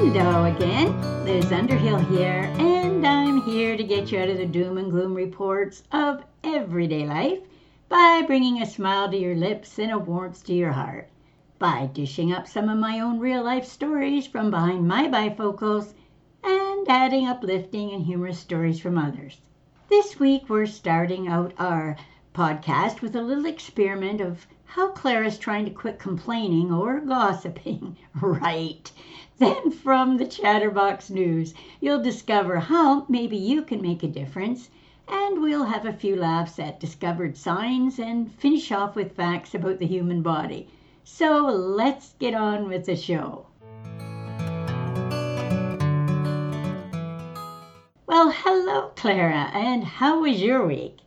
Hello again, Liz Underhill here, and I'm here to get you out of the doom and gloom reports of everyday life by bringing a smile to your lips and a warmth to your heart, by dishing up some of my own real life stories from behind my bifocals and adding uplifting and humorous stories from others. This week we're starting out our podcast with a little experiment of how Clara's trying to quit complaining or gossiping. right. Then from the Chatterbox News, you'll discover how maybe you can make a difference. And we'll have a few laughs at discovered signs and finish off with facts about the human body. So let's get on with the show. Well, hello, Clara, and how was your week?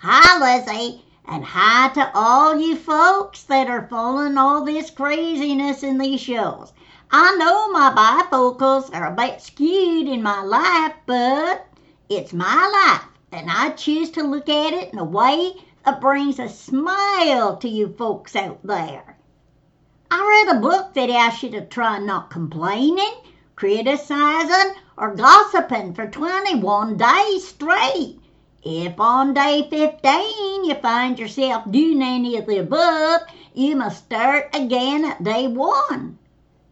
Hi, Lizzie, and hi to all you folks that are following all this craziness in these shows. I know my bifocals are a bit skewed in my life, but it's my life, and I choose to look at it in a way that brings a smile to you folks out there. I read a book that asked you to try not complaining, criticizing, or gossiping for 21 days straight. If on day 15 you find yourself doing any of the above, you must start again at day one.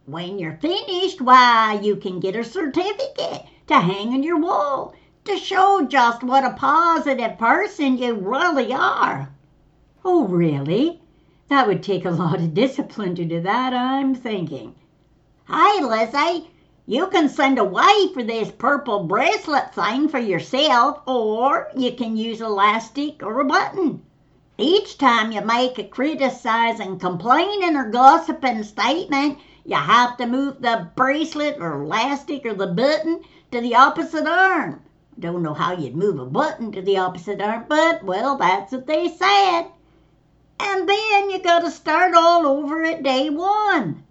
When you're finished, why, you can get a certificate to hang on your wall to show just what a positive person you really are. Oh, really? That would take a lot of discipline to do that, I'm thinking. Hey, Lizzie, you can send away for this purple bracelet thing for yourself, or you can use elastic or a button. Each time you make a criticizing, complaining, or gossiping statement, you have to move the bracelet or elastic or the button to the opposite arm. Don't know how you'd move a button to the opposite arm, but well, that's what they said. And then you got to start all over at day one.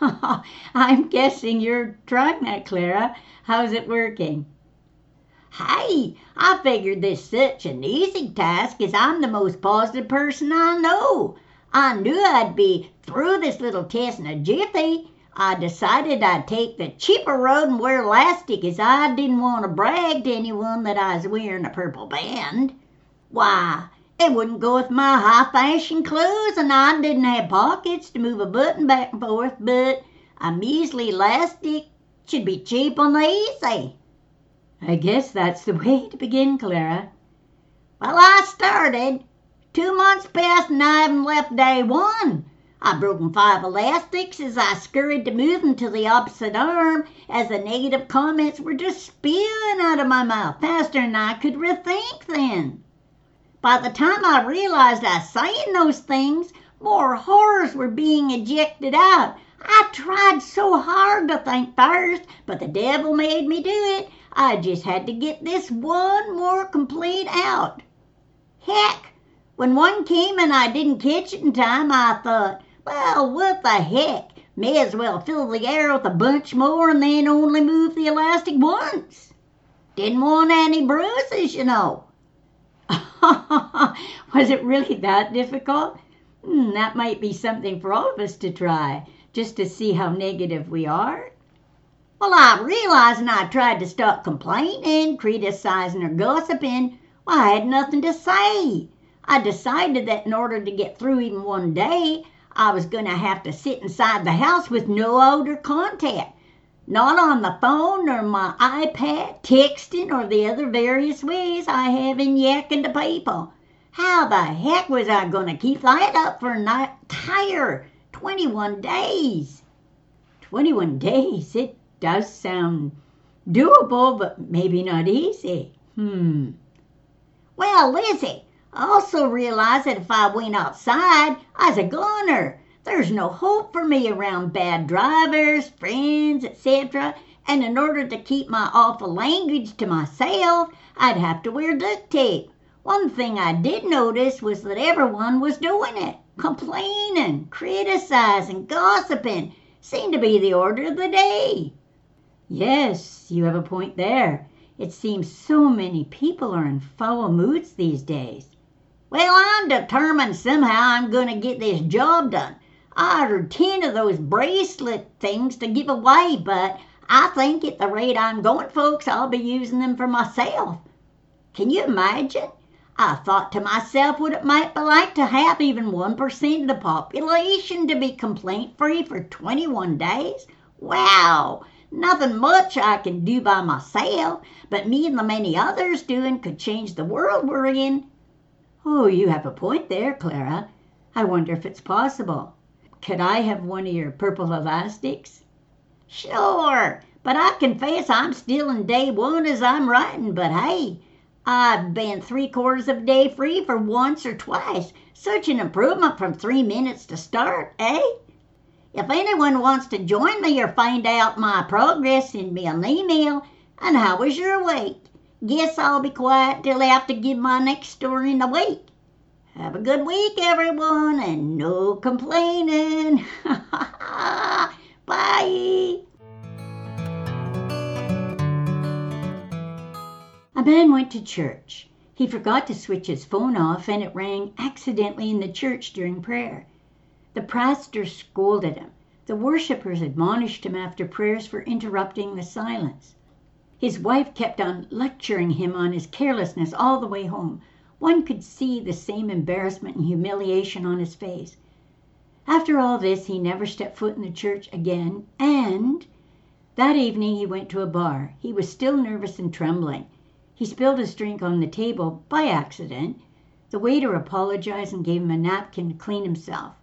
I'm guessing you're trying that, Clara. How's it working? Hey, I figured this such an easy task as I'm the most positive person I know. I knew I'd be through this little test in a jiffy. I decided I'd take the cheaper road and wear elastic as I didn't want to brag to anyone that I was wearing a purple band. Why, it wouldn't go with my high fashion clothes, and I didn't have pockets to move a button back and forth, but a measly elastic should be cheap and easy. I guess that's the way to begin, Clara. Well, I started. Two months passed and I haven't left day one. I've broken five elastics as I scurried to move them to the opposite arm as the negative comments were just spewing out of my mouth faster than I could rethink then. By the time I realized I was saying those things, more horrors were being ejected out. I tried so hard to think first, but the devil made me do it. I just had to get this one more complete out. Heck, when one came and I didn't catch it in time, I thought, well, what the heck? May as well fill the air with a bunch more and then only move the elastic once. Didn't want any bruises, you know. Was it really that difficult? Hmm, that might be something for all of us to try, just to see how negative we are. Well, I realized I tried to stop complaining, criticizing, or gossiping, well, I had nothing to say. I decided that in order to get through even one day, I was going to have to sit inside the house with no outer contact not on the phone or my iPad, texting, or the other various ways I have in yakking to people. How the heck was I going to keep that up for an entire 21 days? 21 days? It does sound doable, but maybe not easy. Hmm. Well, Lizzie, I also realized that if I went outside, I was a goner. There's no hope for me around bad drivers, friends, etc. And in order to keep my awful language to myself, I'd have to wear duct tape. One thing I did notice was that everyone was doing it. Complaining, criticizing, gossiping seemed to be the order of the day. Yes, you have a point there. It seems so many people are in foul moods these days. Well, I'm determined somehow I'm going to get this job done. I ordered ten of those bracelet things to give away, but I think at the rate I'm going, folks, I'll be using them for myself. Can you imagine? I thought to myself what it might be like to have even 1% of the population to be complaint free for 21 days. Wow! Nothing much I can do by myself, but me and the many others doing could change the world we're in. Oh, you have a point there, Clara. I wonder if it's possible. Could I have one of your purple elastics? Sure, but I confess I'm still in day one as I'm writing, but hey, I've been three quarters of a day free for once or twice. Such an improvement from three minutes to start, eh? If anyone wants to join me or find out my progress, send me an email. And how was your week? Guess I'll be quiet till after give my next story in the week. Have a good week, everyone, and no complaining. Bye. A man went to church. He forgot to switch his phone off and it rang accidentally in the church during prayer. The pastor scolded him. The worshippers admonished him after prayers for interrupting the silence. His wife kept on lecturing him on his carelessness all the way home. One could see the same embarrassment and humiliation on his face. After all this he never stepped foot in the church again, and that evening he went to a bar. He was still nervous and trembling. He spilled his drink on the table by accident. The waiter apologized and gave him a napkin to clean himself.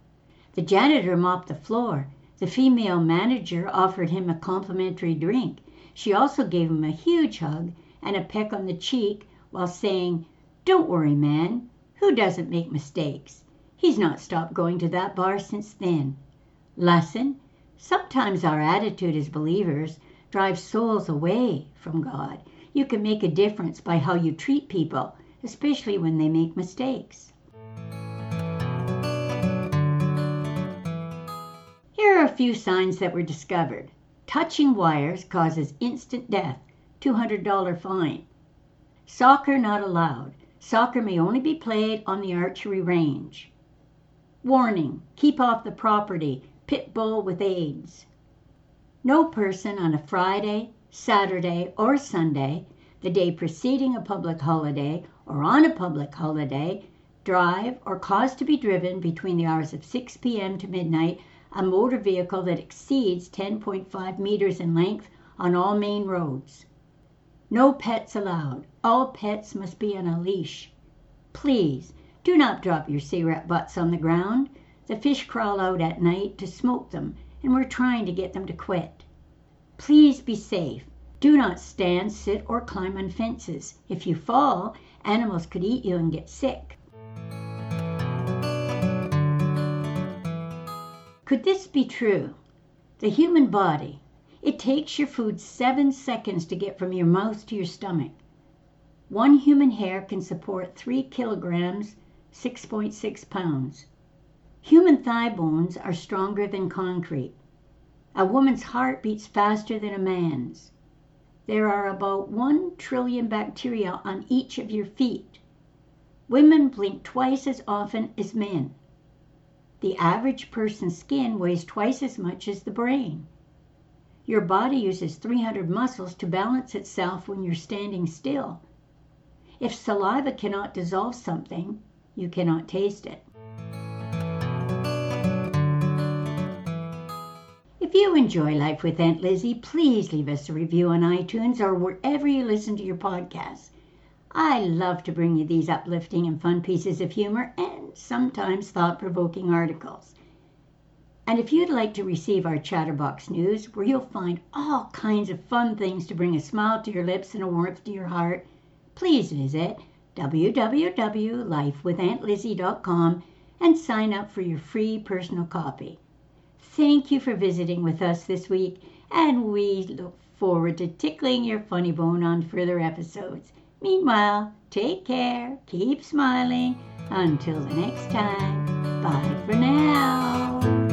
The janitor mopped the floor. The female manager offered him a complimentary drink. She also gave him a huge hug and a peck on the cheek while saying, Don't worry, man. Who doesn't make mistakes? He's not stopped going to that bar since then. Lesson Sometimes our attitude as believers drives souls away from God. You can make a difference by how you treat people, especially when they make mistakes. Here are a few signs that were discovered. Touching wires causes instant death, $200 fine. Soccer not allowed. Soccer may only be played on the archery range. Warning, keep off the property, pit bull with AIDS. No person on a Friday, Saturday, or Sunday, the day preceding a public holiday, or on a public holiday, drive or cause to be driven between the hours of 6 p.m. to midnight a motor vehicle that exceeds 10.5 meters in length on all main roads. No pets allowed. All pets must be on a leash. Please do not drop your cigarette butts on the ground. The fish crawl out at night to smoke them, and we're trying to get them to quit. Please be safe. Do not stand, sit, or climb on fences. If you fall, animals could eat you and get sick. Could this be true? The human body, it takes your food seven seconds to get from your mouth to your stomach. One human hair can support three kilograms, 6.6 pounds. Human thigh bones are stronger than concrete. A woman's heart beats faster than a man's. There are about 1 trillion bacteria on each of your feet. Women blink twice as often as men. The average person's skin weighs twice as much as the brain. Your body uses 300 muscles to balance itself when you're standing still. If saliva cannot dissolve something, you cannot taste it. You enjoy Life with Aunt Lizzie, please leave us a review on iTunes or wherever you listen to your podcasts. I love to bring you these uplifting and fun pieces of humor and sometimes thought provoking articles. And if you'd like to receive our Chatterbox news, where you'll find all kinds of fun things to bring a smile to your lips and a warmth to your heart, please visit www.lifewithauntLizzie.com and sign up for your free personal copy. Thank you for visiting with us this week, and we look forward to tickling your funny bone on further episodes. Meanwhile, take care, keep smiling. Until the next time, bye for now.